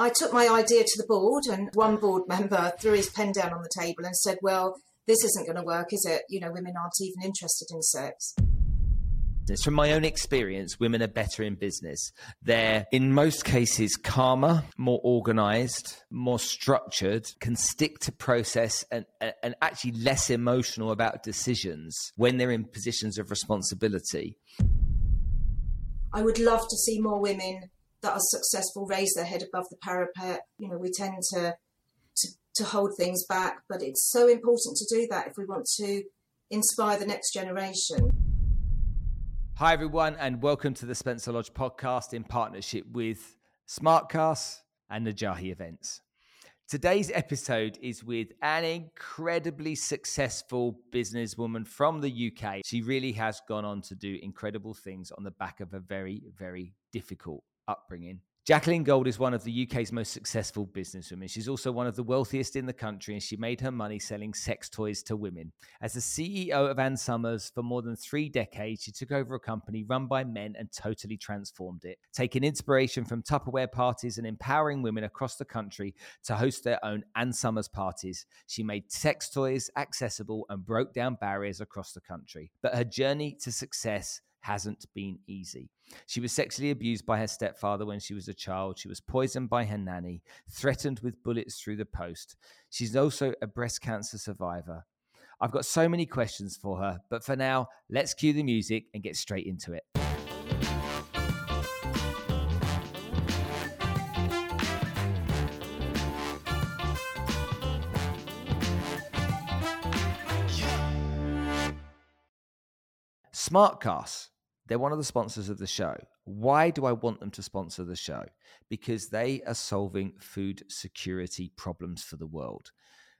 I took my idea to the board, and one board member threw his pen down on the table and said, Well, this isn't going to work, is it? You know, women aren't even interested in sex. It's From my own experience, women are better in business. They're, in most cases, calmer, more organized, more structured, can stick to process, and, and actually less emotional about decisions when they're in positions of responsibility. I would love to see more women that are successful raise their head above the parapet. You know, we tend to, to, to hold things back, but it's so important to do that if we want to inspire the next generation. Hi, everyone, and welcome to the Spencer Lodge podcast in partnership with Smartkas and Najahi Events. Today's episode is with an incredibly successful businesswoman from the UK. She really has gone on to do incredible things on the back of a very, very difficult upbringing. Jacqueline Gold is one of the UK's most successful businesswomen. She's also one of the wealthiest in the country, and she made her money selling sex toys to women. As the CEO of Ann Summers for more than three decades, she took over a company run by men and totally transformed it, taking inspiration from Tupperware parties and empowering women across the country to host their own Ann Summers parties. She made sex toys accessible and broke down barriers across the country. But her journey to success hasn't been easy. She was sexually abused by her stepfather when she was a child. She was poisoned by her nanny, threatened with bullets through the post. She's also a breast cancer survivor. I've got so many questions for her, but for now, let's cue the music and get straight into it. Smartkas, they're one of the sponsors of the show. Why do I want them to sponsor the show? Because they are solving food security problems for the world.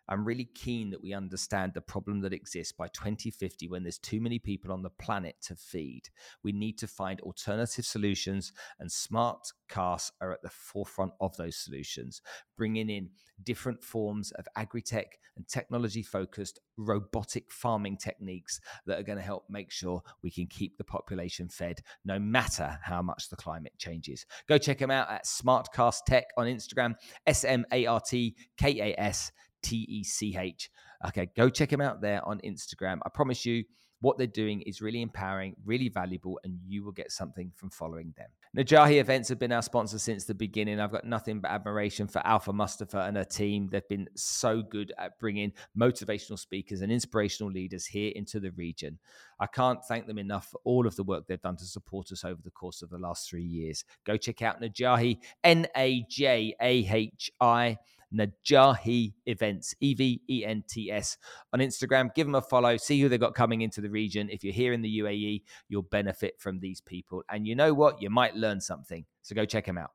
I'm really keen that we understand the problem that exists by 2050 when there's too many people on the planet to feed. We need to find alternative solutions, and smart cars are at the forefront of those solutions, bringing in different forms of agri tech and technology focused robotic farming techniques that are going to help make sure we can keep the population fed no matter how much the climate changes. Go check them out at Smartkas Tech on Instagram, S M A R T K A S T E C H. Okay, go check them out there on Instagram. I promise you, what they're doing is really empowering, really valuable, and you will get something from following them. Najahi Events have been our sponsor since the beginning. I've got nothing but admiration for Alpha Mustafa and her team. They've been so good at bringing motivational speakers and inspirational leaders here into the region. I can't thank them enough for all of the work they've done to support us over the course of the last three years. Go check out Najahi, N A J A H I Najahi Events, E V E N T S, on Instagram. Give them a follow, see who they've got coming into the region. If you're here in the UAE, you'll benefit from these people. And you know what? You might learn something. So go check them out.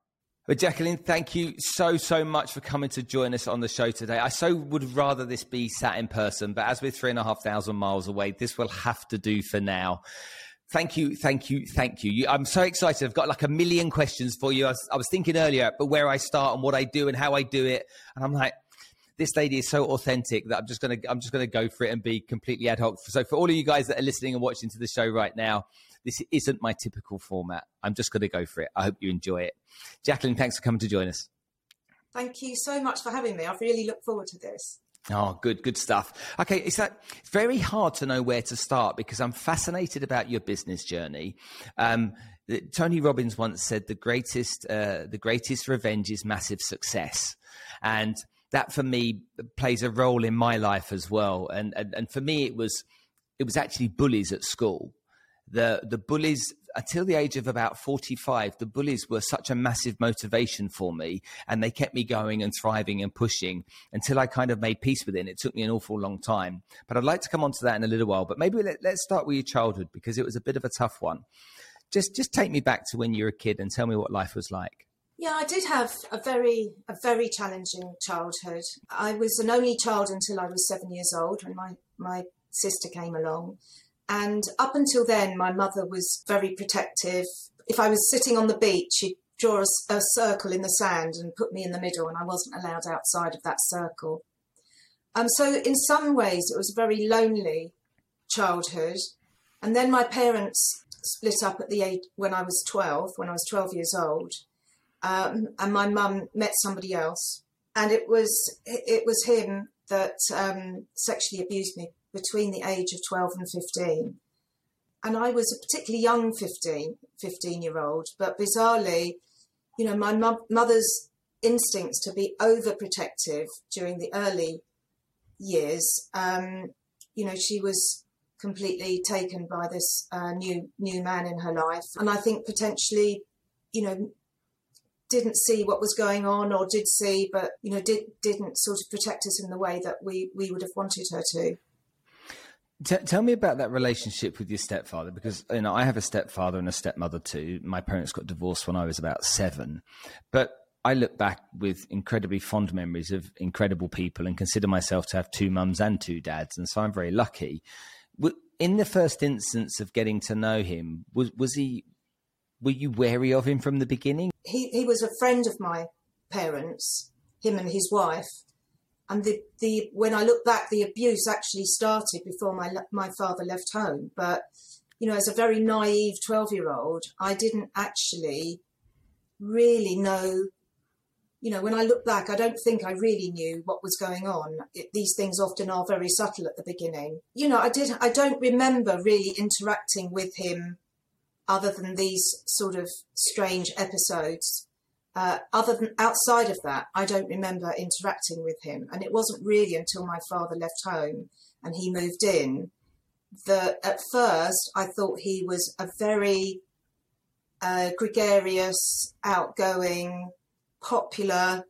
But Jacqueline, thank you so, so much for coming to join us on the show today. I so would rather this be sat in person, but as we're three and a half thousand miles away, this will have to do for now. Thank you, thank you, thank you. I'm so excited. I've got like a million questions for you. I was, I was thinking earlier, but where I start and what I do and how I do it, and I'm like, this lady is so authentic that I'm just gonna I'm just gonna go for it and be completely ad hoc. So for all of you guys that are listening and watching to the show right now, this isn't my typical format. I'm just gonna go for it. I hope you enjoy it. Jacqueline, thanks for coming to join us. Thank you so much for having me. I've really looked forward to this. Oh, good, good stuff. Okay, it's that it's very hard to know where to start because I'm fascinated about your business journey. Um, Tony Robbins once said the greatest, uh, the greatest revenge is massive success, and that for me plays a role in my life as well. And and, and for me, it was it was actually bullies at school. The the bullies until the age of about 45, the bullies were such a massive motivation for me and they kept me going and thriving and pushing until I kind of made peace with it. And it took me an awful long time. But I'd like to come on to that in a little while. But maybe let, us start with your childhood because it was a bit of a tough one. Just, just take me back to when you were a kid and tell me what life was like. Yeah, I did have a very, a very challenging childhood. I was an only child until I was seven years old when my, my sister came along. And up until then, my mother was very protective. If I was sitting on the beach, she'd draw a, a, circle in the sand and put me in the middle, and I wasn't allowed outside of that circle. Um, so, in some ways, it was a very lonely childhood. And then my parents split up at the age when I was 12, when I was 12 years old. um, and my mum met somebody else, and it was it was him that um, sexually abused me between the age of 12 and 15. And I was a particularly young 15, 15 year old, but bizarrely, you know, my mo- mother's instincts to be overprotective during the early years, um, you know, she was completely taken by this uh, new new man in her life, and I think potentially, you know, didn't see what was going on or did see, but you know, did didn't sort of protect us in the way that we we would have wanted her to. T- tell me about that relationship with your stepfather because you know I have a stepfather and a stepmother too. My parents got divorced when I was about seven, but I look back with incredibly fond memories of incredible people and consider myself to have two mums and two dads, and so I'm very lucky. In the first instance of getting to know him, was was he were you wary of him from the beginning? He he was a friend of my parents, him and his wife, and the the when I look back, the abuse actually started before my my father left home. But you know, as a very naive twelve year old, I didn't actually really know. You know, when I look back, I don't think I really knew what was going on. It, these things often are very subtle at the beginning. You know, I did. I don't remember really interacting with him other than these sort of strange episodes. Uh, other than outside of that, I don't remember interacting with him. And it wasn't really until my father left home and he moved in that at first I thought he was a very uh, gregarious, outgoing, popular,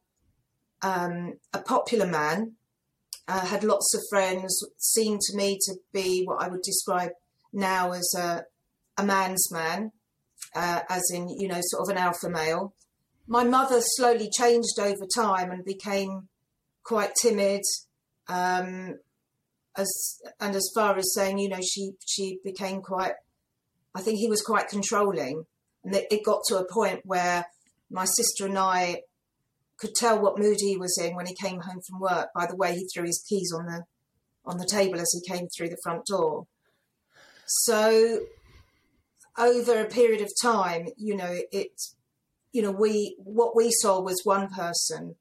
um, a popular man. Uh, had lots of friends. Seemed to me to be what I would describe now as a a man's man, uh, as in, you know, sort of an alpha male. My mother slowly changed over time and became quite timid. Um, as and as far as saying, you know, she she became quite. I think he was quite controlling, and it, it got to a point where my sister and I could tell what mood he was in when he came home from work by the way he threw his keys on the on the table as he came through the front door. So over a period of time, you know, it, you know, we what we saw was one person,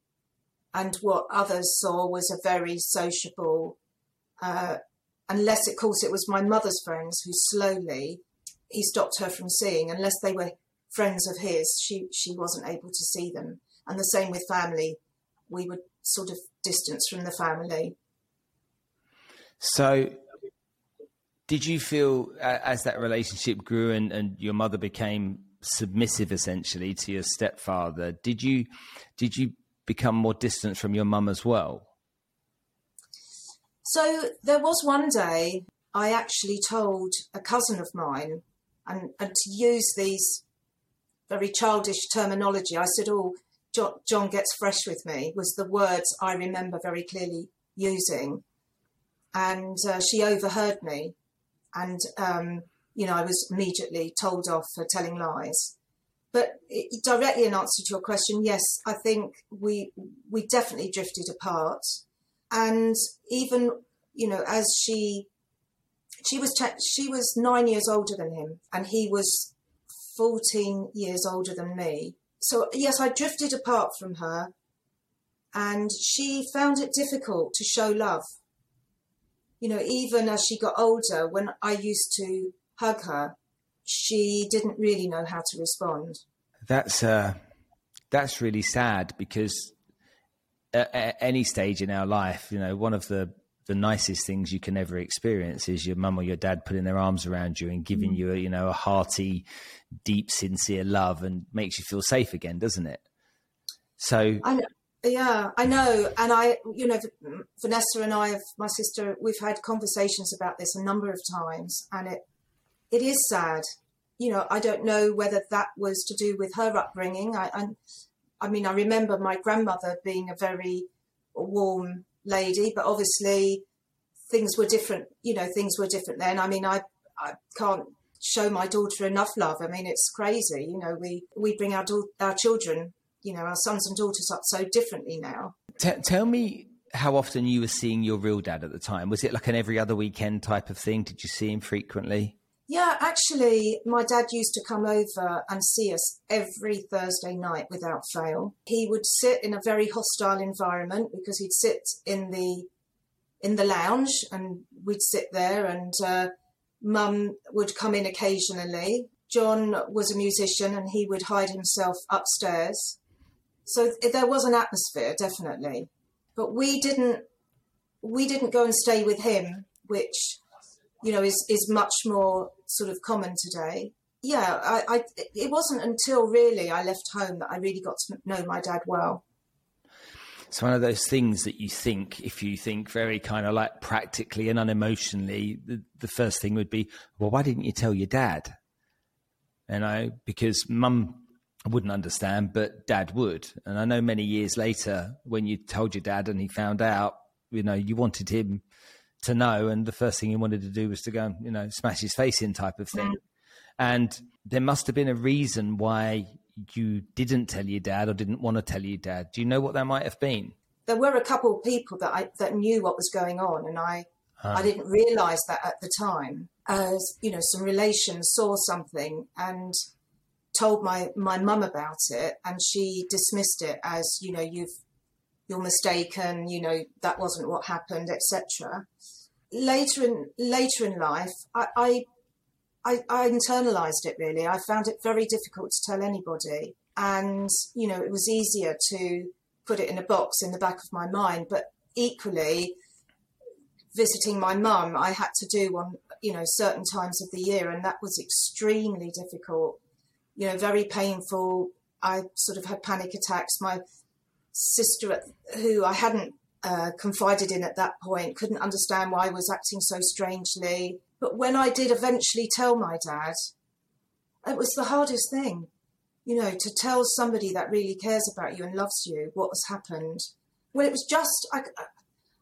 and what others saw was a very sociable. Uh, unless, of course, it was my mother's friends who slowly he stopped her from seeing. Unless they were friends of his, she she wasn't able to see them. And the same with family, we would sort of distance from the family. So did you feel as that relationship grew and, and your mother became submissive essentially to your stepfather. Did you did you become more distant from your mum as well? So there was one day i actually told a cousin of mine and, and to use these very childish terminology i said oh john, john gets fresh with me was the words i remember very clearly using. And uh, she overheard me and um, you know I was immediately told off for telling lies. But it, directly in answer to your question, yes, I think we we definitely drifted apart, and even you know as she she was she was nine years older than him, and he was fourteen years older than me. So yes, I drifted apart from her, and she found it difficult to show love you know, even as she got older, when I used to hug her, she didn't really know how to respond. That's uh, that's really sad because at, at any stage in our life, you know, one of the the nicest things you can ever experience is your mum or your dad putting their arms around you and giving mm. you a, you know a hearty deep sincere love and makes you feel safe again doesn't it so I know, yeah, I know, and I, you know, Vanessa and I, have, my sister, we've had conversations about this a number of times, and it, it is sad. You know, I don't know whether that was to do with her upbringing. I, I, I mean, I remember my grandmother being a very warm lady, but obviously things were different. You know, things were different then. I mean, I, I can't show my daughter enough love. I mean, it's crazy. You know, we we bring our da- our children you know, our sons and daughters up so differently now. T- tell me how often you were seeing your real dad at the time. Was it like an every other weekend type of thing? Did you see him frequently? Yeah, actually, my dad used to come over and see us every Thursday night without fail. He would sit in a very hostile environment because he'd sit in the in the lounge and we'd sit there and uh, mum would come in occasionally. John was a musician and he would hide himself upstairs. So there was an atmosphere, definitely. But we didn't we didn't go and stay with him, which you know is is much more sort of common today. Yeah, I, I it wasn't until really I left home that I really got to know my dad well. It's one of those things that you think, if you think very kind of like practically and unemotionally, the, the first thing would be, well, why didn't you tell your dad? You know, because mum wouldn't understand, but dad would. And I know many years later, when you told your dad and he found out, you know, you wanted him to know, and the first thing he wanted to do was to go and, you know, smash his face in type of thing. And there must have been a reason why you didn't tell your dad or didn't want to tell your dad? Do you know what that might have been? There were a couple of people that I that knew what was going on, and I huh. I didn't realise that at the time. As you know, some relations saw something and told my my mum about it, and she dismissed it as you know you've you're mistaken, you know that wasn't what happened, etc. Later in later in life, I, I I, I internalized it really. I found it very difficult to tell anybody. And, you know, it was easier to put it in a box in the back of my mind. But equally, visiting my mum, I had to do on, you know, certain times of the year. And that was extremely difficult, you know, very painful. I sort of had panic attacks. My sister, who I hadn't uh, confided in at that point, couldn't understand why I was acting so strangely. But when I did eventually tell my dad, it was the hardest thing, you know, to tell somebody that really cares about you and loves you what has happened. Well, it was just, I,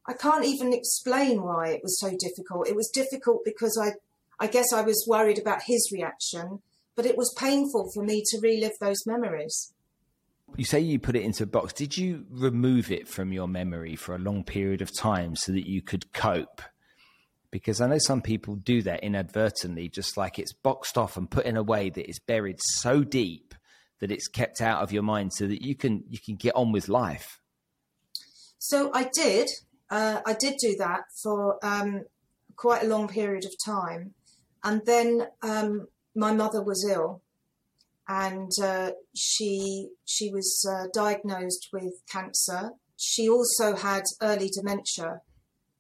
I can't even explain why it was so difficult. It was difficult because I, I guess I was worried about his reaction, but it was painful for me to relive those memories. You say you put it into a box. Did you remove it from your memory for a long period of time so that you could cope? because I know some people do that inadvertently, just like it's boxed off and put in a way that is buried so deep that it's kept out of your mind, so that you can you can get on with life. So I did, uh, I did do that for um, quite a long period of time, and then um, my mother was ill, and uh, she she was uh, diagnosed with cancer. She also had early dementia,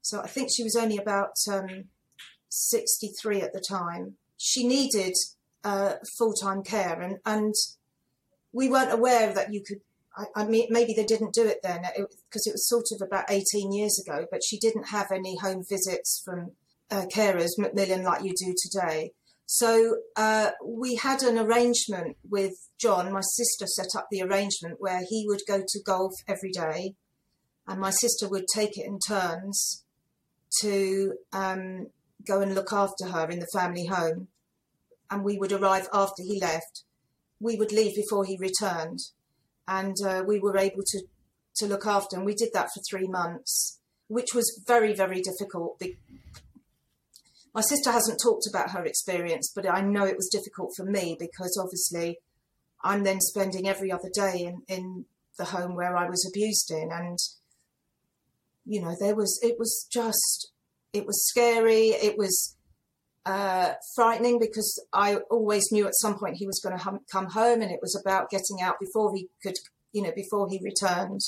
so I think she was only about um, 63 at the time. She needed uh, full time care, and, and we weren't aware that you could. I, I mean, maybe they didn't do it then because it, it, was sort of about 18 years ago, but she didn't have any home visits from uh, carers, Macmillan, like you do today. So uh, we had an arrangement with John. My sister set up the arrangement where he would go to golf every day, and my sister would take it in turns to um, go and look after her in the family home. And we would arrive after he left. We would leave before he returned. And uh, we were able to, to look after him. We did that for three months, which was very, very difficult. My sister hasn't talked about her experience, but I know it was difficult for me because obviously I'm then spending every other day in, in the home where I was abused in. And you know, there was, it was just, it was scary. It was uh, frightening because I always knew at some point he was going to hum- come home and it was about getting out before he could, you know, before he returned.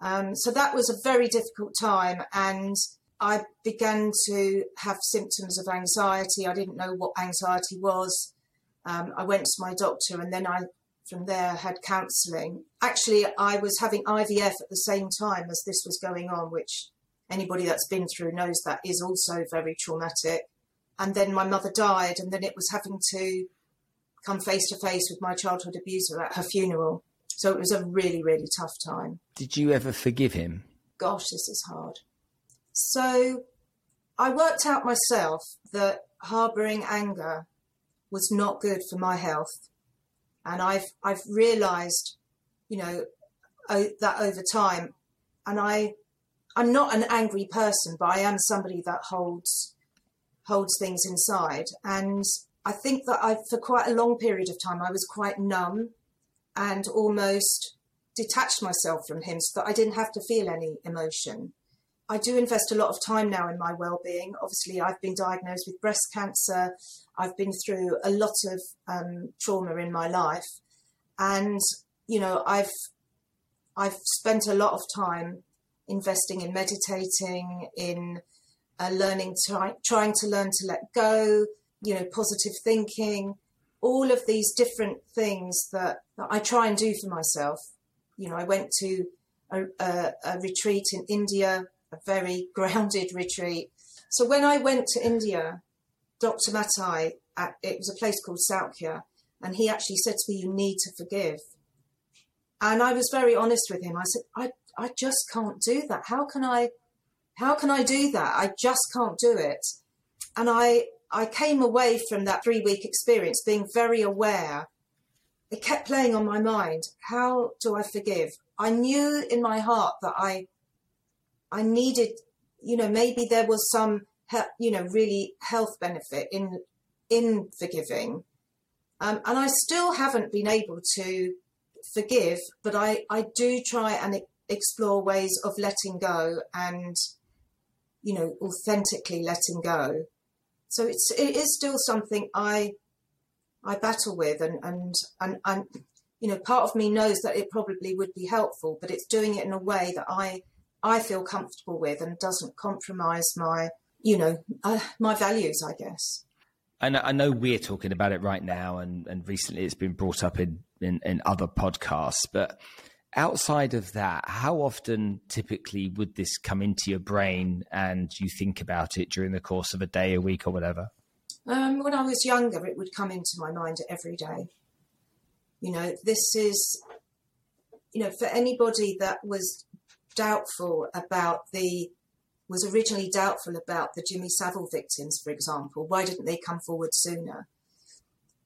Um, so that was a very difficult time. And I began to have symptoms of anxiety. I didn't know what anxiety was. Um, I went to my doctor and then I from there had counselling. Actually, I was having IVF at the same time as this was going on, which anybody that's been through knows that is also very traumatic. And then my mother died, and then it was having to come face to face with my childhood abuser at her funeral. So it was a really, really tough time. Did you ever forgive him? Gosh, this is hard. So I worked out myself that harbouring anger was not good for my health and I've I've realised, you know, that over time, and I I'm not an angry person, but I am somebody that holds holds things inside. And I think that I, for quite a long period of time, I was quite numb and almost detached myself from him so that I didn't have to feel any emotion. I do invest a lot of time now in my well-being. Obviously, I've been diagnosed with breast cancer. I've been through a lot of um, trauma in my life, and you know, I've I've spent a lot of time investing in meditating, in uh, learning, try, trying to learn to let go. You know, positive thinking, all of these different things that, that I try and do for myself. You know, I went to a, a, a retreat in India a very grounded retreat. So when I went to India, Dr. Mathai, at, uh, it was a place called Soukya, and he actually said to me, "You need to forgive." And I was very honest with him. I said, "I I just can't do that. How can I? How can I do that? I just can't do it." And I I came away from that three week experience being very aware. It kept playing on my mind. How do I forgive? I knew in my heart that I I needed, you know, maybe there was some, you know, really health benefit in in forgiving, um, and I still haven't been able to forgive, but I I do try and explore ways of letting go and, you know, authentically letting go. So it's it is still something I I battle with, and and and and you know, part of me knows that it probably would be helpful, but it's doing it in a way that I I feel comfortable with and doesn't compromise my, you know, uh, my values, I guess. And I know we're talking about it right now, and, and recently it's been brought up in, in, in other podcasts. But outside of that, how often typically would this come into your brain and you think about it during the course of a day, a week, or whatever? Um, when I was younger, it would come into my mind every day. You know, this is, you know, for anybody that was doubtful about the was originally doubtful about the Jimmy Savile victims, for example. Why didn't they come forward sooner?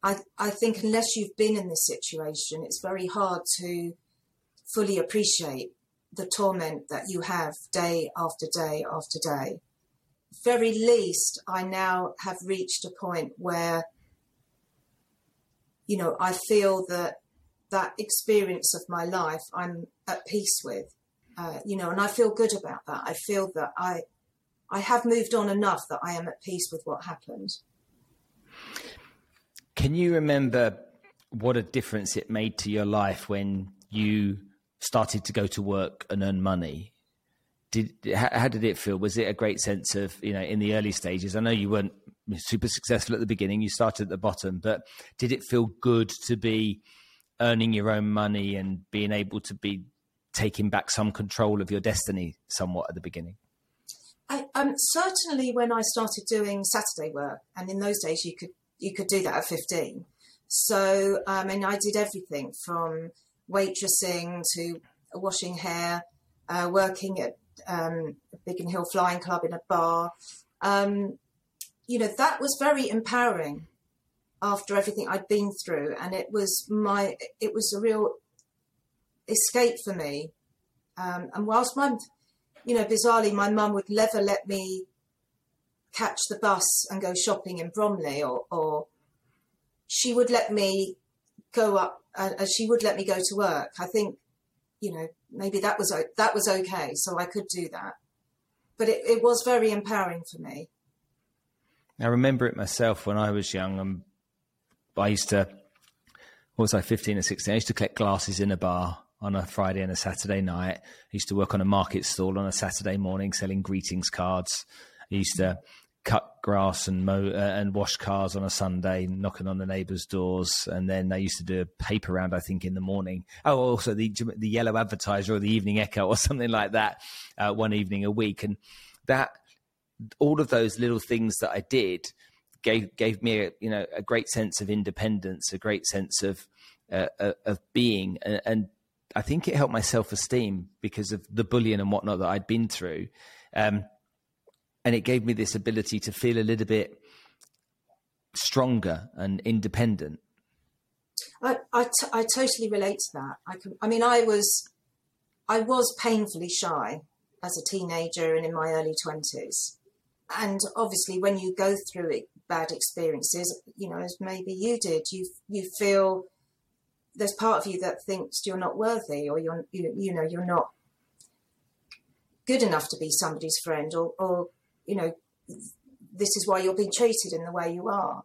I, I think unless you've been in this situation, it's very hard to fully appreciate the torment that you have day after day after day. Very least, I now have reached a point where, you know, I feel that that experience of my life I'm at peace with. Uh, you know, and I feel good about that. I feel that I, I have moved on enough that I am at peace with what happened. Can you remember what a difference it made to your life when you started to go to work and earn money? Did how, how did it feel? Was it a great sense of you know in the early stages? I know you weren't super successful at the beginning. You started at the bottom, but did it feel good to be earning your own money and being able to be taking back some control of your destiny somewhat at the beginning? I, um, certainly when I started doing Saturday work, and in those days you could you could do that at fifteen. So um, and I did everything from waitressing to washing hair, uh, working at um, Biggin Hill Flying Club in a bar. Um, you know that was very empowering after everything I'd been through, and it was my it was a real escape for me. Um, and whilst my, you know, bizarrely, my mum would never let me catch the bus and go shopping in Bromley, or, or she would let me go up, uh, she would let me go to work. I think, you know, maybe that was that was okay, so I could do that. But it, it was very empowering for me. I remember it myself when I was young. and I used to, what was I, 15 or 16? I used to collect glasses in a bar on a Friday and a Saturday night. I used to work on a market stall on a Saturday morning selling greetings cards. I used to cut grass and mow uh, and wash cars on a Sunday, knocking on the neighbours' doors, and then I used to do a paper round. I think in the morning. Oh, also the the Yellow Advertiser or the Evening Echo or something like that, uh, one evening a week, and that all of those little things that I did gave gave me a, you know a great sense of independence, a great sense of uh, uh of being, and, and I think it helped my self esteem because of the bullying and whatnot that I'd been through. Um, and it gave me this ability to feel a little bit stronger and independent. I, I, t- I totally relate to that. I, can, I mean, I was, I was painfully shy as a teenager and in my early 20s. and obviously when you go through bad experiences, you know, as maybe you did, you you feel there's part of you that thinks you're not worthy or you're you, you know you're not good enough to be somebody's friend or, or you know this is why you're being treated in the way you are.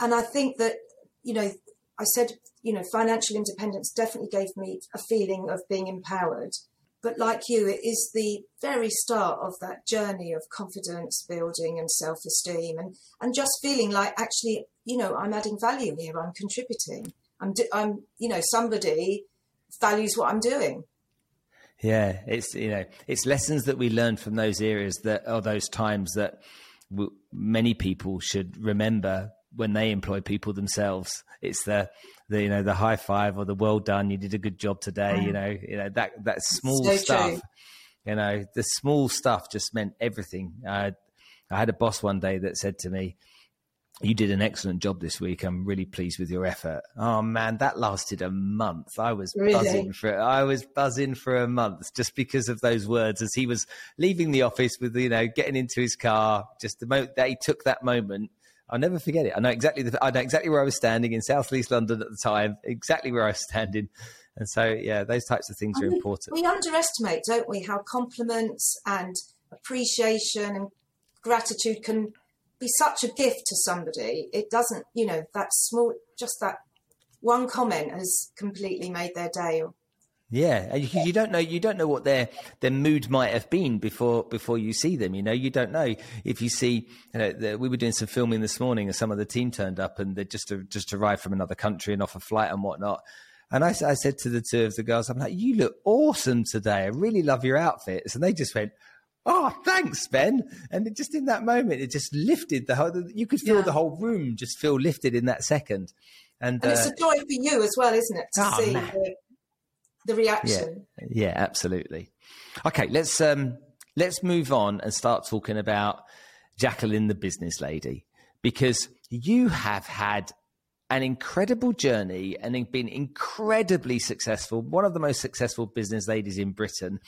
And i think that you know i said you know financial independence definitely gave me a feeling of being empowered. But like you it is the very start of that journey of confidence building and self-esteem and and just feeling like actually you know i'm adding value here i'm contributing I'm, I'm, you know, somebody values what I'm doing. Yeah, it's you know, it's lessons that we learn from those areas that are those times that w- many people should remember when they employ people themselves. It's the the you know the high five or the well done, you did a good job today. Mm. You know, you know that that small so stuff. True. You know, the small stuff just meant everything. Uh, I had a boss one day that said to me, you did an excellent job this week. I'm really pleased with your effort. Oh man, that lasted a month. I was really? buzzing for I was buzzing for a month just because of those words as he was leaving the office with you know getting into his car. Just the moment that he took that moment, I'll never forget it. I know exactly the, I know exactly where I was standing in South East London at the time, exactly where I was standing. And so, yeah, those types of things are important. We underestimate, don't we, how compliments and appreciation and gratitude can be such a gift to somebody. It doesn't, you know, that small, just that one comment has completely made their day. Yeah, you, you don't know you don't know what their their mood might have been before before you see them. You know, you don't know if you see. You know, the, we were doing some filming this morning, and some of the team turned up, and they just just arrived from another country and off a flight and whatnot. And I, I said to the two of the girls, I'm like, "You look awesome today. I really love your outfits." And they just went, oh, thanks, Ben. And it just in that moment, it just lifted the whole, you could feel yeah. the whole room just feel lifted in that second. And, and it's uh, a joy for you as well, isn't it? To oh, see the, the, reaction. Yeah, yeah, absolutely. Okay, let's, um, let's move on and start talking about Jacqueline, the business lady, because you have had an incredible journey and been incredibly successful, one of the most successful business ladies in Britain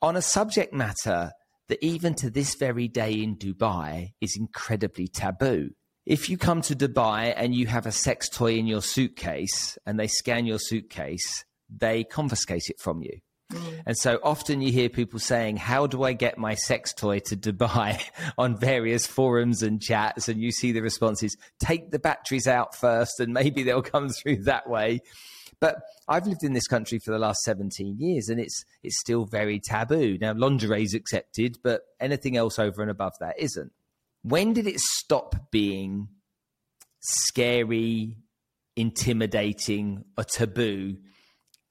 on a subject matter that even to this very day in Dubai is incredibly taboo. If you come to Dubai and you have a sex toy in your suitcase and they scan your suitcase, they confiscate it from you. Mm. And so often you hear people saying, How do I get my sex toy to Dubai on various forums and chats? And you see the responses, Take the batteries out first, and maybe they'll come through that way. But I've lived in this country for the last 17 years and it's it's still very taboo. Now lingerie is accepted, but anything else over and above that isn't. When did it stop being scary, intimidating, or taboo,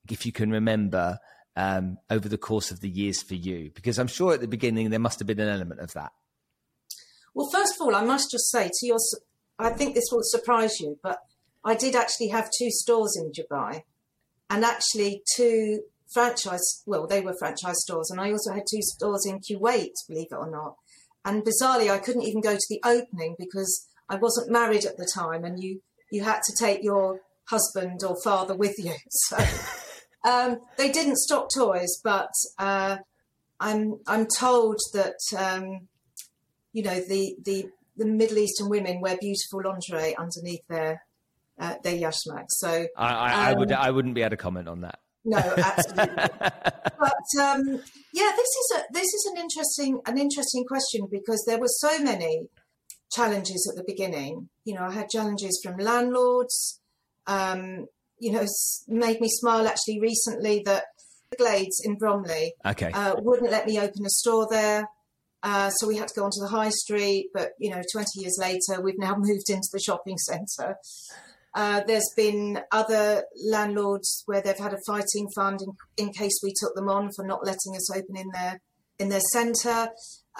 if you can remember, um, over the course of the years for you? Because I'm sure at the beginning there must have been an element of that. Well, first of all, I must just say to your, I think this will surprise you, but I did actually have two stores in Dubai and actually two franchise, well, they were franchise stores. And I also had two stores in Kuwait, believe it or not. And bizarrely, I couldn't even go to the opening because I wasn't married at the time and you, you had to take your husband or father with you. So um, they didn't stock toys, but uh, I'm, I'm told that, um, you know, the, the, the Middle Eastern women wear beautiful lingerie underneath their uh, their yashmak. So I, I, um, I, would I wouldn't be able to comment on that. No, absolutely. but um, yeah, this is a this is an interesting an interesting question because there were so many challenges at the beginning. You know, I had challenges from landlords. Um, you know, made me smile actually recently that Glades in Bromley okay. uh, wouldn't let me open a store there. Uh, so we had to go onto the high street. But, you know, 20 years later, we've now moved into the shopping centre. Uh, there's been other landlords where they've had a fighting fund in, in case we took them on for not letting us open in their in their centre.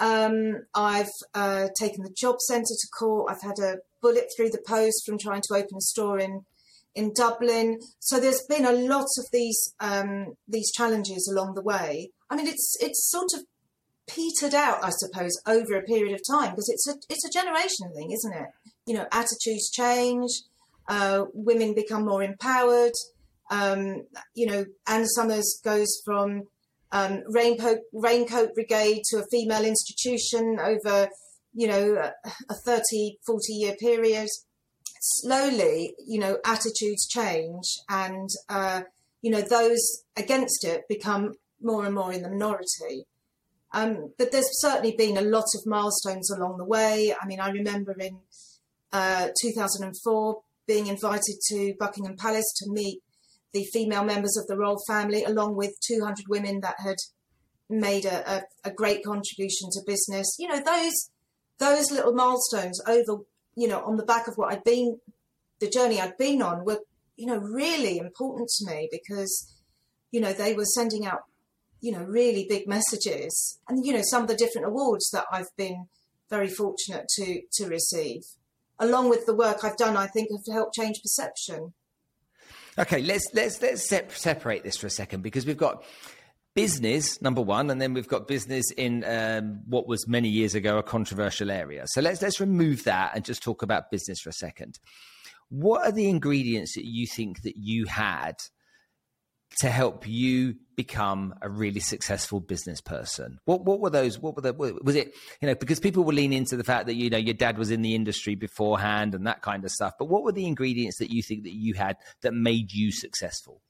Um, I've uh, taken the job centre to court. I've had a bullet through the post from trying to open a store in in Dublin. So there's been a lot of these um, these challenges along the way. I mean, it's it's sort of petered out, I suppose, over a period of time because it's a it's a generation thing, isn't it? You know, attitudes change uh, women become more empowered. Um, you know, Ann Summers goes from um, raincoat, raincoat brigade to a female institution over you know, a 30, 40 year period, slowly, you know, attitudes change and, uh, you know, those against it become more and more in the minority. Um, but there's certainly been a lot of milestones along the way. I mean, I remember in uh, 2004 being invited to Buckingham Palace to meet the female members of the royal family, along with 200 women that had made a, a, a great contribution to business. You know, those those little milestones over, you know, on the back of what I'd been, the journey I'd been on were, you know, really important to me because, you know, they were sending out you know, really big messages. And, you know, some of the different awards that I've been very fortunate to, to receive, along with the work I've done, I think have helped change perception. Okay, let's let's let's separate this for a second because we've got business number one, and then we've got business in um, what was many years ago a controversial area. So let's let's remove that and just talk about business for a second. What are the ingredients that you think that you had to help you become a really successful business person? What what were those? What were the? Was it you know because people will lean into the fact that you know your dad was in the industry beforehand and that kind of stuff. But what were the ingredients that you think that you had that made you successful?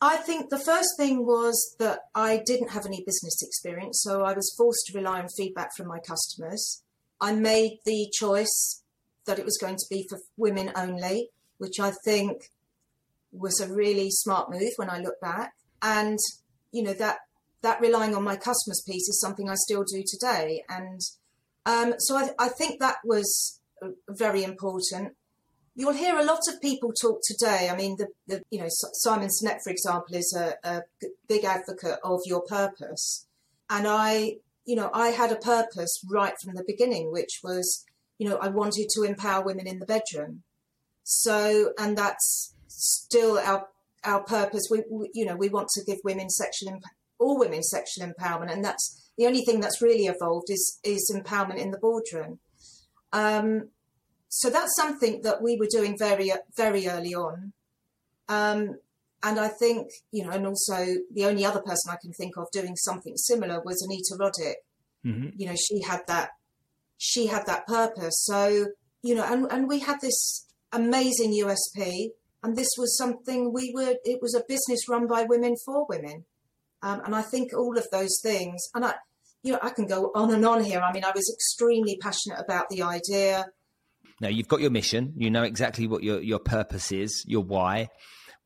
I think the first thing was that I didn't have any business experience, so I was forced to rely on feedback from my customers. I made the choice that it was going to be for women only, which I think was a really smart move when I look back. And, you know, that, that relying on my customers piece is something I still do today. And um, so I, I think that was uh, very important. You'll hear a lot of people talk today. I mean, the, the you know Simon Sinek, for example, is a, a big advocate of your purpose, and I, you know, I had a purpose right from the beginning, which was, you know, I wanted to empower women in the bedroom. So, and that's still our our purpose. We, we, you know we want to give women sexual imp- all women sexual empowerment, and that's the only thing that's really evolved is is empowerment in the boardroom. Um, so that's something that we were doing very very early on. Um, and I think, you know, and also the only other person I can think of doing something similar was Anita Roddick. Mm-hmm. You know, she had that, she had that purpose. So, you know, and, and we had this amazing USP and this was something we were it was a business run by women for women. Um, and i think all of those things and i you know i can go on and on here. I mean i was extremely passionate about the idea. Now you've got your mission. You know exactly what your your purpose is your why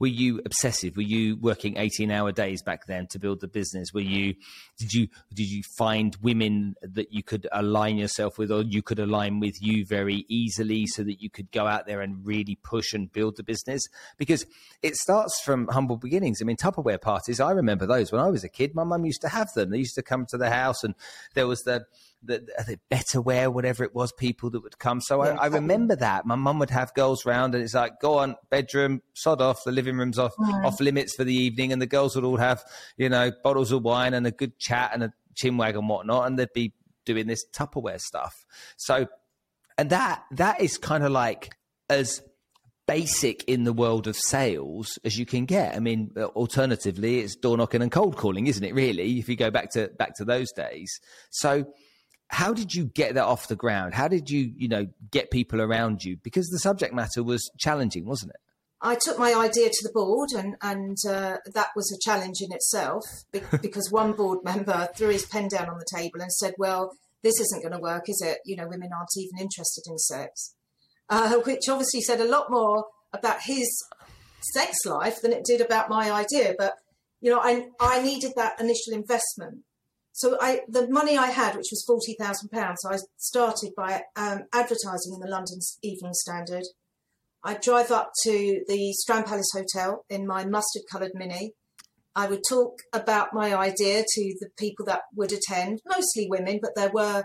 were you obsessive? Were you working 18 hour days back then to build the business? Were you, did you, did you find women that you could align yourself with or you could align with you very easily so that you could go out there and really push and build the business? Because it starts from humble beginnings. I mean, Tupperware parties, I remember those when I was a kid. My mum used to have them. They used to come to the house and there was the, the, the Betterware, whatever it was, people that would come. So yeah, I, I, remember that. My mum would have girls round and it's like, go on, bedroom, sod off, the living room's off, off limits for the evening. And the girls would all have, you know, bottles of wine and a good chat and a chinwag and whatnot. And they'd be doing this Tupperware stuff. So, and that, that is kind of like as basic in the world of sales as you can get. I mean, alternatively, it's door knocking and cold calling, isn't it? Really, if you go back to back to those days. So how did you get that off the ground? How did you, you know, get people around you? Because the subject matter was challenging, wasn't it? I took my idea to the board, and and uh, that was a challenge in itself because one board member threw his pen down on the table and said, "Well, this isn't going to work, is it? You know, women aren't even interested in sex," uh, which obviously said a lot more about his sex life than it did about my idea. But you know, I I needed that initial investment so I, the money I had, which was forty thousand pounds, I started by um, advertising in the London Evening Standard. I'd drive up to the Strand Palace Hotel in my mustard-coloured Mini. I would talk about my idea to the people that would attend, mostly women, but there were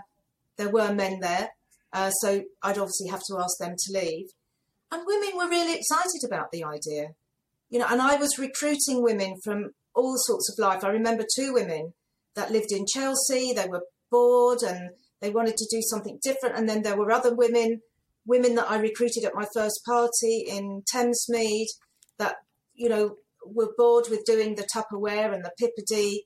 there were men there. Uh, so I'd obviously have to ask them to leave. And women were really excited about the idea, you know. And I was recruiting women from all sorts of life. I remember two women that lived in Chelsea. They were bored and they wanted to do something different. And then there were other women, women that I recruited at my first party in Thamesmead that, you know, were bored with doing the Tupperware and the Pippa Dee.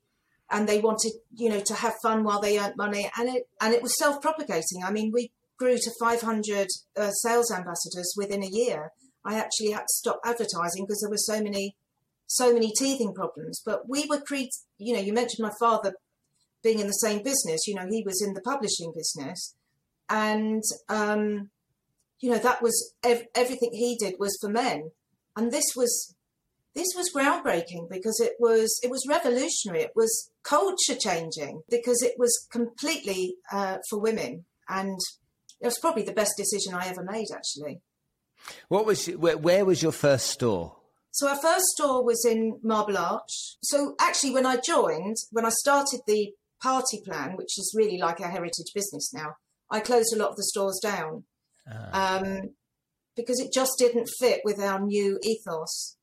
and they wanted, you know, to have fun while they earned money, and it and it was self-propagating. I mean, we grew to 500 uh, sales ambassadors within a year. I actually had to stop advertising because there were so many, so many teething problems. But we were you know, you mentioned my father being in the same business. You know, he was in the publishing business, and um, you know that was ev- everything he did was for men, and this was this was groundbreaking because it was it was revolutionary. It was culture changing because it was completely uh, for women, and it was probably the best decision I ever made. Actually, what was where was your first store? So our first store was in Marble Arch. So actually, when I joined, when I started the party plan, which is really like our heritage business now, I closed a lot of the stores down uh. um, because it just didn't fit with our new ethos.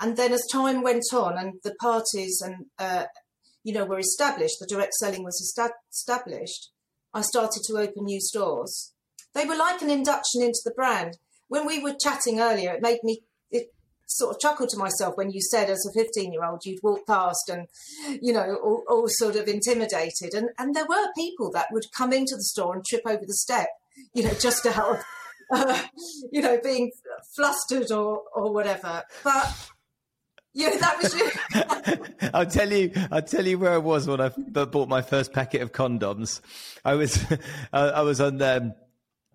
And then as time went on and the parties and uh, you know were established, the direct selling was established. I started to open new stores. They were like an induction into the brand. When we were chatting earlier, it made me sort of chuckle to myself when you said as a 15 year old you'd walk past and you know all, all, sort of intimidated and and there were people that would come into the store and trip over the step you know just out of uh, you know being flustered or or whatever but yeah, that was you. I'll tell you. I'll tell you where I was when I bought my first packet of condoms. I was, I was on um,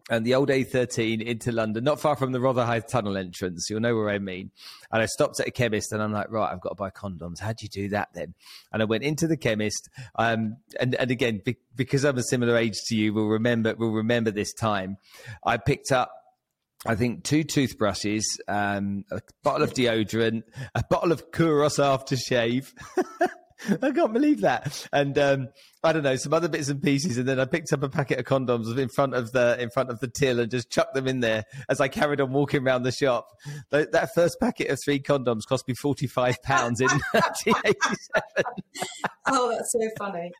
and the old A13 into London, not far from the Rotherhithe Tunnel entrance. You'll know where I mean. And I stopped at a chemist and I'm like, right, I've got to buy condoms. How do you do that then? And I went into the chemist. Um, and, and again, be, because I'm a similar age to you, we'll remember, we'll remember this time. I picked up I think two toothbrushes, um, a bottle of deodorant, a bottle of Kouros aftershave. I can't believe that. And um, I don't know some other bits and pieces, and then I picked up a packet of condoms in front of the in front of the till and just chucked them in there as I carried on walking around the shop. That, that first packet of three condoms cost me forty five pounds in 1987. oh, that's so funny.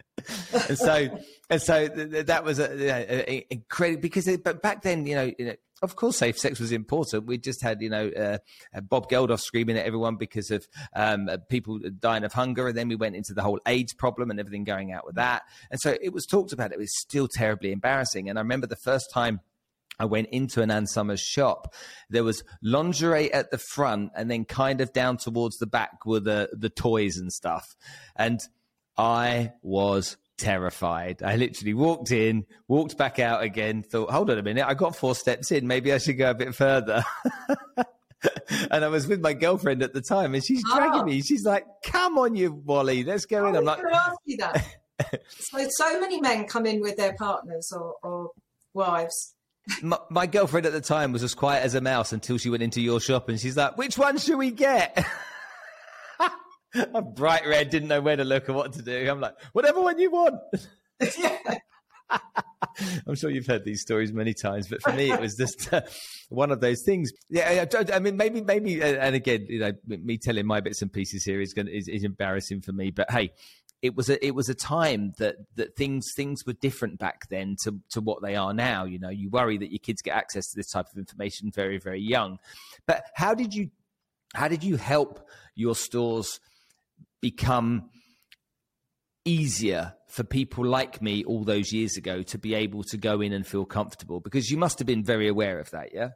and so and so that was a, a, incredible because it, but back then you know, you know of course, safe sex was important. We just had, you know, uh, uh, Bob Geldof screaming at everyone because of um, uh, people dying of hunger, and then we went into the whole AIDS problem and everything going out with that. And so it was talked about. It was still terribly embarrassing. And I remember the first time I went into an Ann Summers shop. There was lingerie at the front, and then kind of down towards the back were the the toys and stuff. And I was terrified. I literally walked in, walked back out again, thought, hold on a minute, I got four steps in. Maybe I should go a bit further. and I was with my girlfriend at the time, and she's dragging oh. me. She's like, "Come on, you Wally, let's go in." I'm like, ask you that. so, so many men come in with their partners or, or wives. My, my, girlfriend at the time was as quiet as a mouse until she went into your shop, and she's like, "Which one should we get?" I'm bright red, didn't know where to look or what to do. I'm like, whatever one you want. I'm sure you've heard these stories many times, but for me, it was just uh, one of those things. Yeah, I, I, mean, maybe, maybe, uh, and again, you know, me telling my bits and pieces here is going is, is embarrassing for me. But hey, it was a it was a time that that things things were different back then to to what they are now. You know, you worry that your kids get access to this type of information very very young. But how did you how did you help your stores? Become easier for people like me all those years ago to be able to go in and feel comfortable? Because you must have been very aware of that, yeah?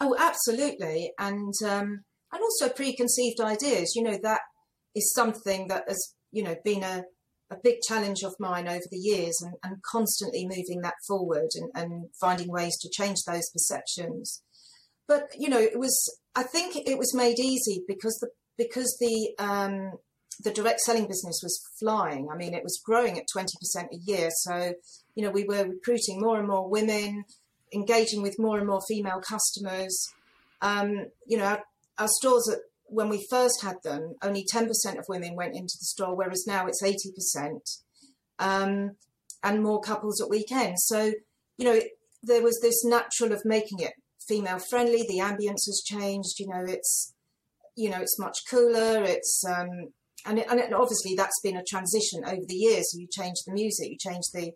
Oh, absolutely. And um, and also preconceived ideas. You know, that is something that has, you know, been a, a big challenge of mine over the years and, and constantly moving that forward and, and finding ways to change those perceptions. But, you know, it was I think it was made easy because the because the um, the direct selling business was flying. I mean, it was growing at 20% a year. So, you know, we were recruiting more and more women, engaging with more and more female customers. Um, you know, our, our stores, at, when we first had them, only 10% of women went into the store, whereas now it's 80%. Um, and more couples at weekends. So, you know, there was this natural of making it female friendly. The ambience has changed. You know, it's you know it's much cooler. It's um, and it, and it, obviously that's been a transition over the years. You change the music, you change the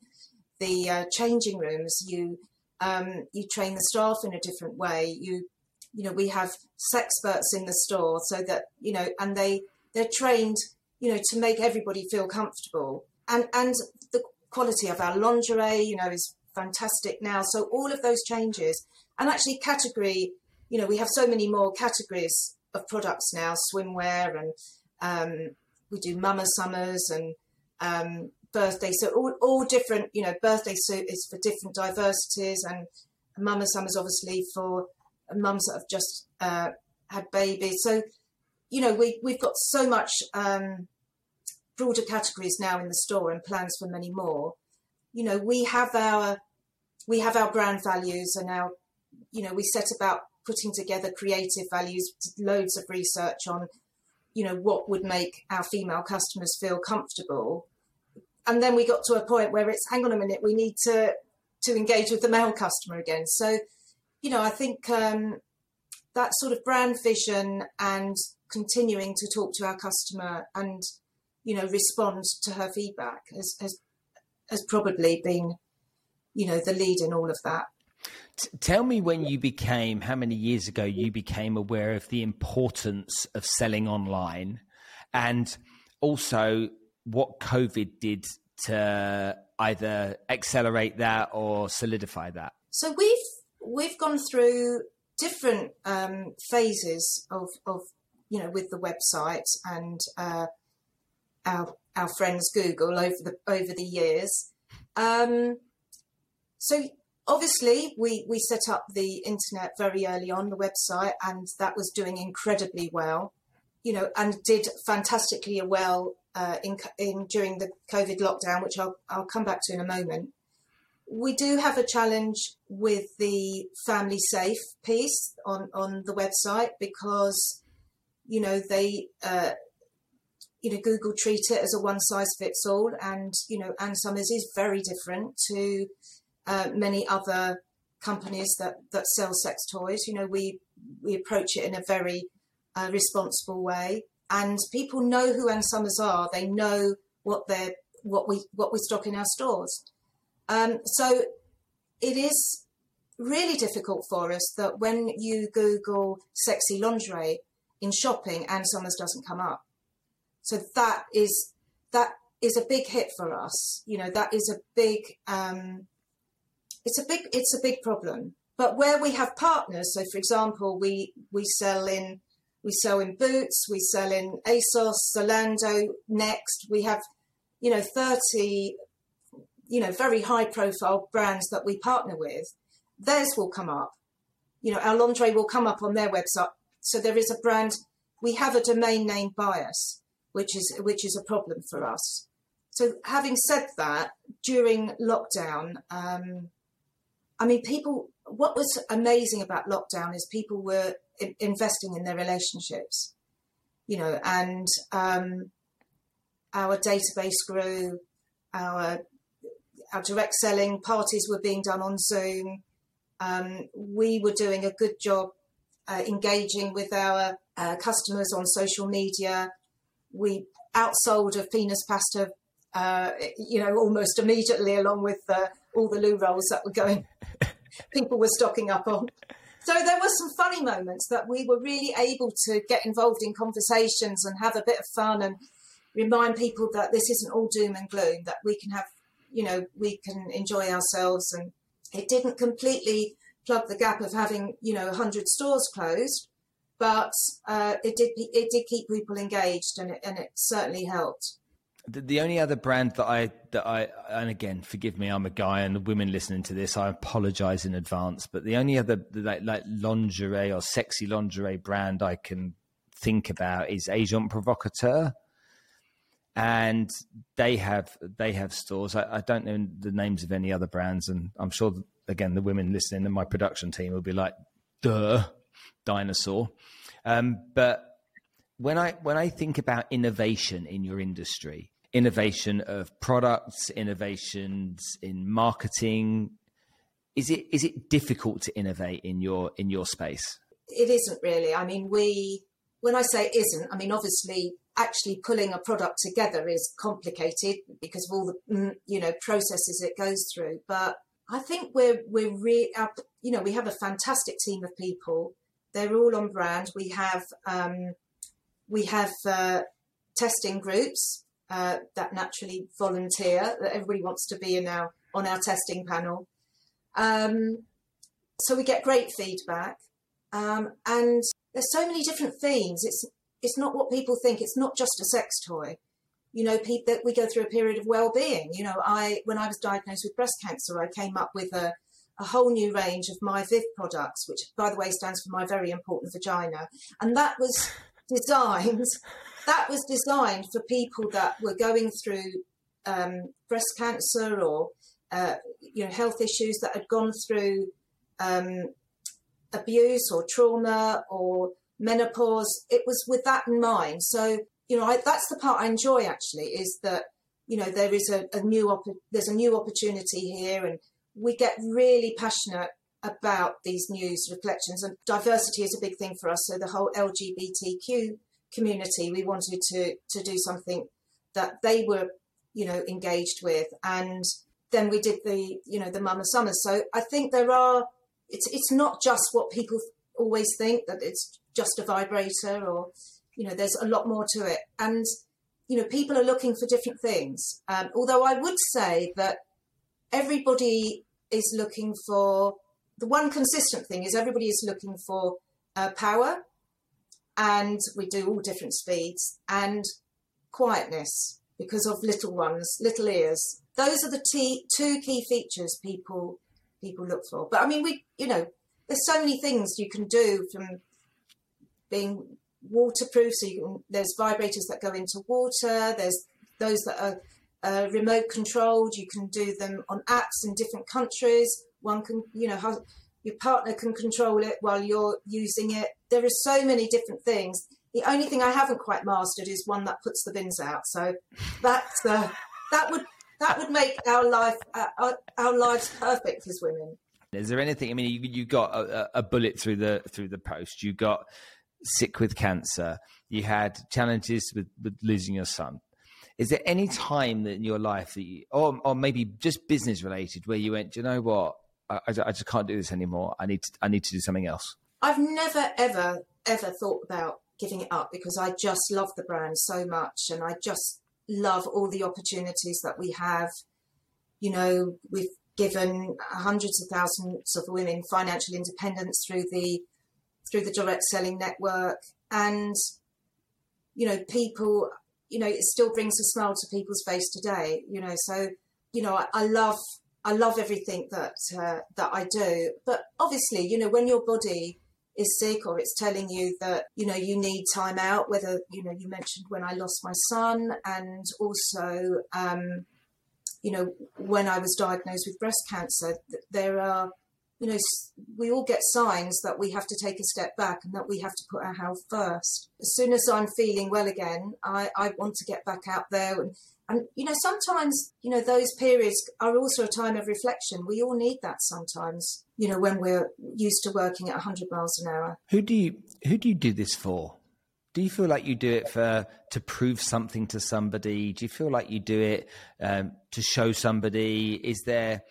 the uh, changing rooms, you um, you train the staff in a different way. You you know we have sex experts in the store so that you know and they they're trained you know, to make everybody feel comfortable. And and the quality of our lingerie, you know, is fantastic now. So all of those changes, and actually category, you know, we have so many more categories of products now, swimwear, and um, we do Mama Summers and um, birthday. So all, all different, you know, birthday suit is for different diversities, and Mama Summers obviously for mums that have just uh, had babies. So you know, we we've got so much um, broader categories now in the store and plans for many more. You know, we have our we have our brand values and our you know we set about putting together creative values, loads of research on you know what would make our female customers feel comfortable. And then we got to a point where it's hang on a minute we need to to engage with the male customer again. So you know i think um, that sort of brand vision and continuing to talk to our customer and you know respond to her feedback has has, has probably been you know the lead in all of that T- tell me when you became how many years ago you became aware of the importance of selling online and also what covid did to either accelerate that or solidify that so we've we've gone through different um, phases of, of you know, with the website and uh, our our friends Google over the over the years. Um, so obviously, we we set up the internet very early on the website, and that was doing incredibly well. You know, and did fantastically well uh, in in during the COVID lockdown, which I'll I'll come back to in a moment. We do have a challenge with the family safe piece on on the website because you know, they, uh, you know, Google treat it as a one size fits all, and you know, Ann Summers is very different to uh, many other companies that that sell sex toys. You know, we we approach it in a very uh, responsible way, and people know who Ann Summers are. They know what they're what we what we stock in our stores. Um, so it is really difficult for us that when you Google sexy lingerie, in shopping Ann Summers doesn't come up. So that is that is a big hit for us. You know, that is a big um, it's a big it's a big problem. But where we have partners, so for example, we we sell in we sell in Boots, we sell in ASOS, Zalando, Next. We have, you know, 30, you know, very high profile brands that we partner with. Theirs will come up. You know, our lingerie will come up on their website so there is a brand. We have a domain name bias, which is which is a problem for us. So having said that, during lockdown, um, I mean, people. What was amazing about lockdown is people were I- investing in their relationships, you know, and um, our database grew, our our direct selling parties were being done on Zoom. Um, we were doing a good job uh, engaging with our uh, customers on social media. We outsold a penis pasta, uh, you know, almost immediately, along with all the loo rolls that were going, people were stocking up on. So there were some funny moments that we were really able to get involved in conversations and have a bit of fun and remind people that this isn't all doom and gloom, that we can have, you know, we can enjoy ourselves. And it didn't completely plug the gap of having you know 100 stores closed but uh, it did it did keep people engaged and it, and it certainly helped the, the, only other brand that I that I and again forgive me I'm a guy and the women listening to this I apologize in advance but the only other like, like lingerie or sexy lingerie brand I can think about is Agent Provocateur and they have they have stores. I, I, don't know the names of any other brands, and I'm sure again the women listening and my production team will be like, "Duh, dinosaur." Um, but when I when I think about innovation in your industry, innovation of products, innovations in marketing, is it is it difficult to innovate in your in your space? It isn't really. I mean, we when I say isn't, I mean obviously actually pulling a product together is complicated because of all the mm, you know processes it goes through. But I think we're we're really you know we have a fantastic team of people. They're all on brand. We have um, we have uh, testing groups uh, that naturally volunteer, that everybody wants to be in our, on our testing panel. Um, so we get great feedback. Um, and there's so many different themes. It's, it's not what people think. It's not just a sex toy. You know, that we go through a period of well-being. You know, I when I was diagnosed with breast cancer, I came up with a, a whole new range of my Viv products, which, by the way, stands for my very important vagina, and that was designed. That was designed for people that were going through um, breast cancer or uh, you know health issues that had gone through um, abuse or trauma or menopause. It was with that in mind. So you know I, that's the part I enjoy actually is that you know there is a, a new op- there's a new opportunity here and we get really passionate about these news reflections and diversity is a big thing for us so the whole lgbtq community we wanted to to do something that they were you know engaged with. And then we did the you know the mama summers. So i think there are it's it's not just what people always think that it's just a vibrator or you know there's a lot more to it. And you know people are looking for different things. Um, although i would say that everybody is looking for the one consistent thing is everybody is looking for uh, power and we do all different speeds and quietness because of little ones little ears those are the t- two key features people people look for. But I mean, we you know, there's so many things you can do from being waterproof. So you can, there's vibrators that go into water. There's those that are uh, remote controlled. You can do them on apps in different countries. One can, you know, how your partner can control it while you're using it. There are so many different things. The only thing I haven't quite mastered is one that puts the bins out. So that's uh, that would that would make our life uh, our, our, lives perfect as women. Is there anything? I mean, you, you got a, a, bullet through the through the post. You got sick with cancer. You had challenges with, with losing your son. Is there any time in your life that, you, or or maybe just business related, where you went, you know what? I, I just can't do this anymore. I need to, I need to do something else. I've never ever ever thought about giving it up because I just love the brand so much, and I just love all the opportunities that we have. You know, we've given hundreds of thousands of women financial independence through the through the direct selling network, and you know, people. You know, it still brings a smile to people's face today. You know, so you know, I, I love I love everything that uh, that I do, but obviously, you know, when your body is sick or it's telling you that you know you need time out whether you know you mentioned when i lost my son and also um, you know when i was diagnosed with breast cancer there are you know we all get signs that we have to take a step back and that we have to put our health first as soon as i'm feeling well again i, I want to get back out there and and, you know, sometimes, you know, those periods are also a time of reflection. We all need that sometimes, you know, when we're used to working at 100 miles an hour. Who do you, who do you do this for? Do you feel like you do it for to prove something to somebody? Do you feel like you do it um, to show somebody? Is there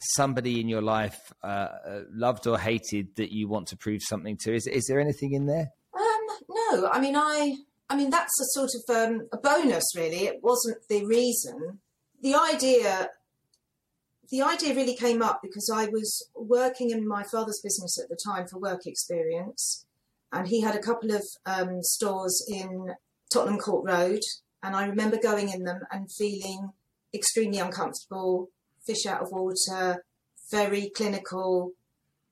somebody in your life, uh, uh loved or hated, that you want to prove something to? Is is there anything in there? Um, no, I mean, I I mean, that's a sort of um, a bonus, really. It wasn't the reason. The idea, the idea really came up because I was working in my father's business at the time for work experience, and he had a couple of um, stores in Tottenham Court Road, and I remember going in them and feeling extremely uncomfortable, fish out of water, very clinical,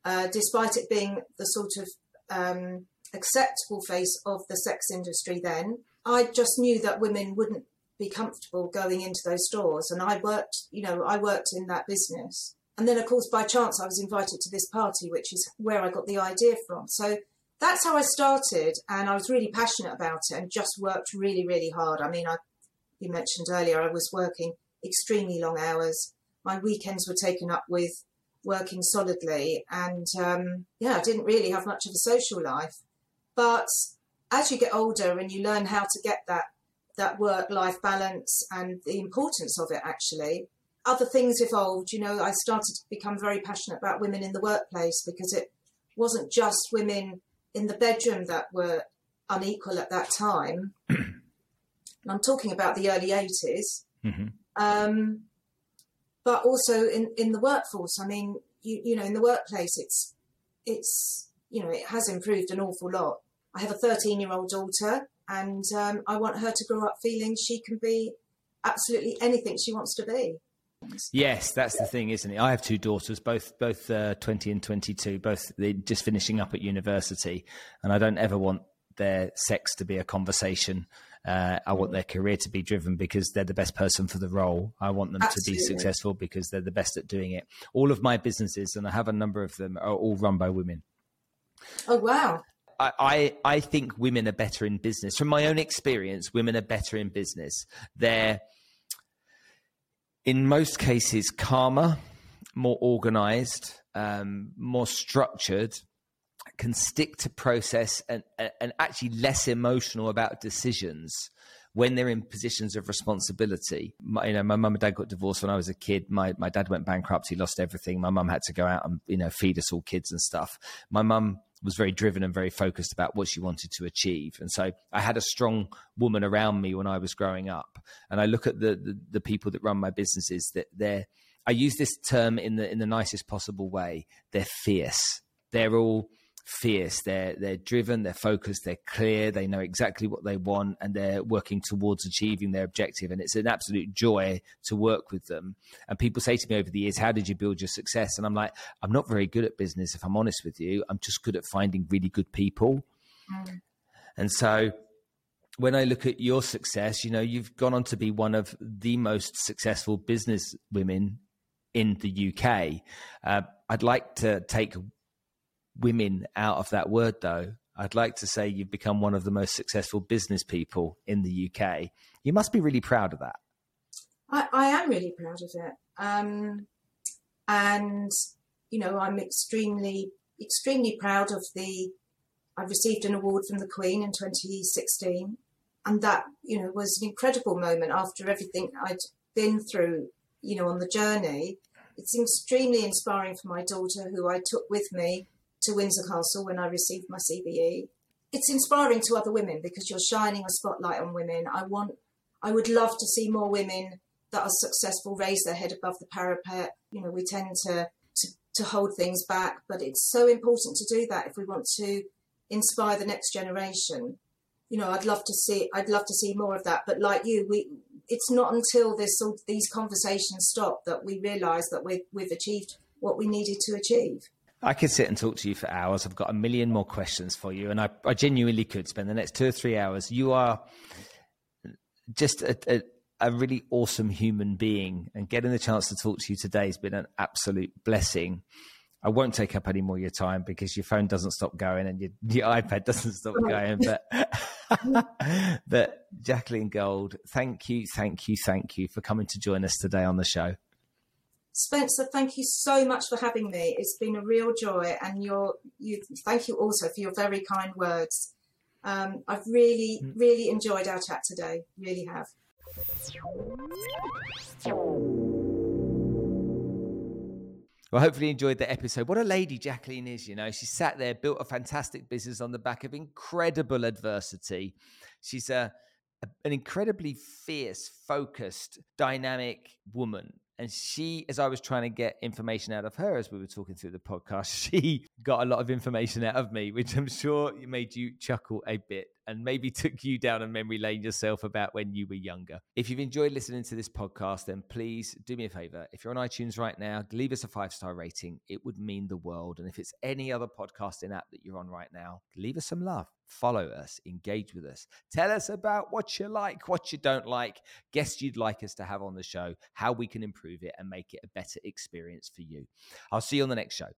uh, despite it being the sort of um, acceptable face of the sex industry then. I just knew that women wouldn't be comfortable going into those stores. And I worked, you know, I worked in that business. And then, of course, by chance, I was invited to this party, which is where I got the idea from. So that's how I started. And I was really passionate about it and just worked really, really hard. I mean, I, you mentioned earlier, I was working extremely long hours. My weekends were taken up with working solidly. And um, yeah, I didn't really have much of a social life. But as you get older and you learn how to get that that work life balance and the importance of it actually other things evolved you know i started to become very passionate about women in the workplace because it wasn't just women in the bedroom that were unequal at that time and I'm talking about the early 80s, mm-hmm. um, but also in, in the workforce. I mean, you, you know, in the workplace, it's, it's, you know, it has improved an awful lot. I have a 13 year old daughter, and um, I want her to grow up feeling she can be absolutely anything she wants to be. Yes, that's the thing, isn't it? I have two daughters, both both uh, twenty and twenty two, both just finishing up at university, and I don't ever want their sex to be a conversation. Uh, I want their career to be driven because they're the best person for the role. I want them Absolutely. to be successful because they're the best at doing it. All of my businesses, and I have a number of them, are all run by women. Oh wow! I, I, I think women are better in business. From my own experience, women are better in business. They're in most cases calmer, more organized, um, more structured, can stick to process and, and actually less emotional about decisions when they're in positions of responsibility. My, you know, my mum and dad got divorced when I was a kid. My my dad went bankrupt. He lost everything. My mum had to go out and you know feed us all kids and stuff. My mum was very driven and very focused about what she wanted to achieve. And so I had a strong woman around me when I was growing up. And I look at the the, the people that run my businesses that they're I use this term in the in the nicest possible way. They're fierce. They're all fierce. They're they're driven. They're focused. They're clear. They know exactly what they want, and they're working towards achieving their objective. And it's an absolute joy to work with them. And people say to me over the years, "How did you build your success?" And I'm like, "I'm not very good at business. If I'm honest with you, I'm just good at finding really good people." Mm. And so when I look at your success, you know, you've gone on to be one of the most successful business women in the UK. Uh, I'd like to take women out of that word, though, I'd like to say you've become one of the most successful business people in the UK. You must be really proud of that. I, I am really proud of it. Um, and, you know, I'm extremely, extremely proud of the. I received an award from the Queen in 2016. And that, you know, was an incredible moment after everything I'd been through, you know, on the journey. It's extremely inspiring for my daughter, who I took with me to Windsor Castle when I received my CBE. It's inspiring to other women because you're shining a spotlight on women. I want, I would love to see more women that are successful raise their head above the parapet. You know, we tend to, to, to hold things back, but it's so important to do that if we want to inspire the next generation. You know, I'd love to see, I'd love to see more of that. But like you, we, it's not until this, these conversations stop that we realise that we've, we've achieved what we needed to achieve. I could sit and talk to you for hours. I've got a million more questions for you, and I, I genuinely could spend the next two or three hours. You are just a, a, a, really awesome human being, and getting the chance to talk to you today has been an absolute blessing. I won't take up any more of your time because your phone doesn't stop going and your, your iPad doesn't stop going. But, but Jacqueline Gold, thank you, thank you, thank you for coming to join us today on the show. Spencer, thank you so much for having me. It's been a real joy, and your you thank you also for your very kind words. Um, I've really, mm. really enjoyed our chat today. Really have. Well, hopefully you enjoyed the episode. What a lady Jacqueline is, you know. She sat there, built a fantastic business on the back of incredible adversity. She's a, a an incredibly fierce, focused, dynamic woman and she, as I was trying to get information out of her as we were talking through the podcast, she got a lot of information out of me, which I'm sure made you chuckle a bit and maybe took you down a memory lane yourself about when you were younger. If you've enjoyed listening to this podcast, then please do me a favor. If you're on iTunes right now, leave us a five star rating. It would mean the world. And if it's any other podcasting app that you're on right now, leave us some love follow us, engage with us. Tell us about what you like, what you don't like, guests you'd like us to have on the show, how we can improve it and make it a better experience for you. I'll see you on the next show.